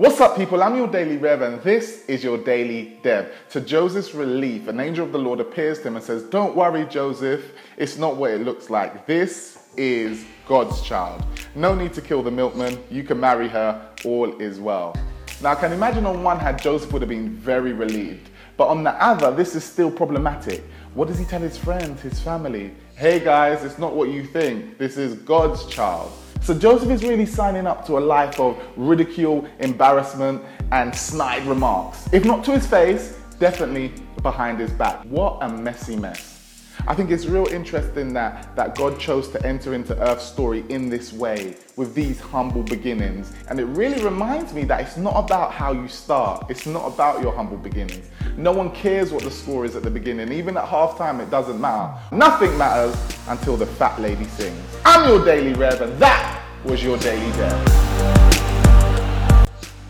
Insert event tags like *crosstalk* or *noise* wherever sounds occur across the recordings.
What's up, people? I'm your daily Rev, and this is your daily Dev. To Joseph's relief, an angel of the Lord appears to him and says, Don't worry, Joseph, it's not what it looks like. This is God's child. No need to kill the milkman, you can marry her, all is well. Now, I can imagine on one hand, Joseph would have been very relieved, but on the other, this is still problematic. What does he tell his friends, his family? Hey guys, it's not what you think, this is God's child. So Joseph is really signing up to a life of ridicule, embarrassment, and snide remarks. If not to his face, definitely behind his back. What a messy mess. I think it's real interesting that, that God chose to enter into Earth's story in this way, with these humble beginnings. And it really reminds me that it's not about how you start, it's not about your humble beginnings. No one cares what the score is at the beginning. Even at halftime, it doesn't matter. Nothing matters until the fat lady sings. I'm your Daily Rev, and that was your Daily Dev.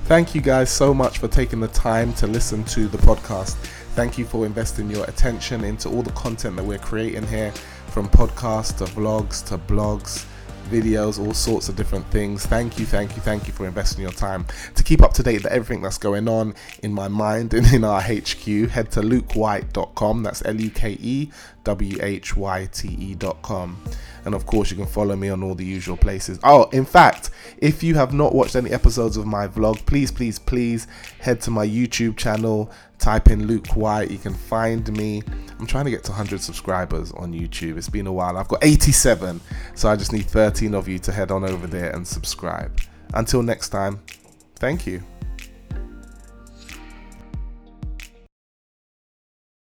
Thank you guys so much for taking the time to listen to the podcast. Thank you for investing your attention into all the content that we're creating here from podcasts to vlogs to blogs videos, all sorts of different things. Thank you, thank you, thank you for investing your time. To keep up to date with everything that's going on in my mind and *laughs* in our HQ, head to lukewhyte.com. That's L U K E W H Y T E.com. And of course, you can follow me on all the usual places. Oh, in fact, if you have not watched any episodes of my vlog, please, please, please head to my YouTube channel, type in Luke Whyte. You can find me. I'm trying to get to 100 subscribers on YouTube. It's been a while. I've got 87, so I just need 13 of you to head on over there and subscribe. Until next time, thank you.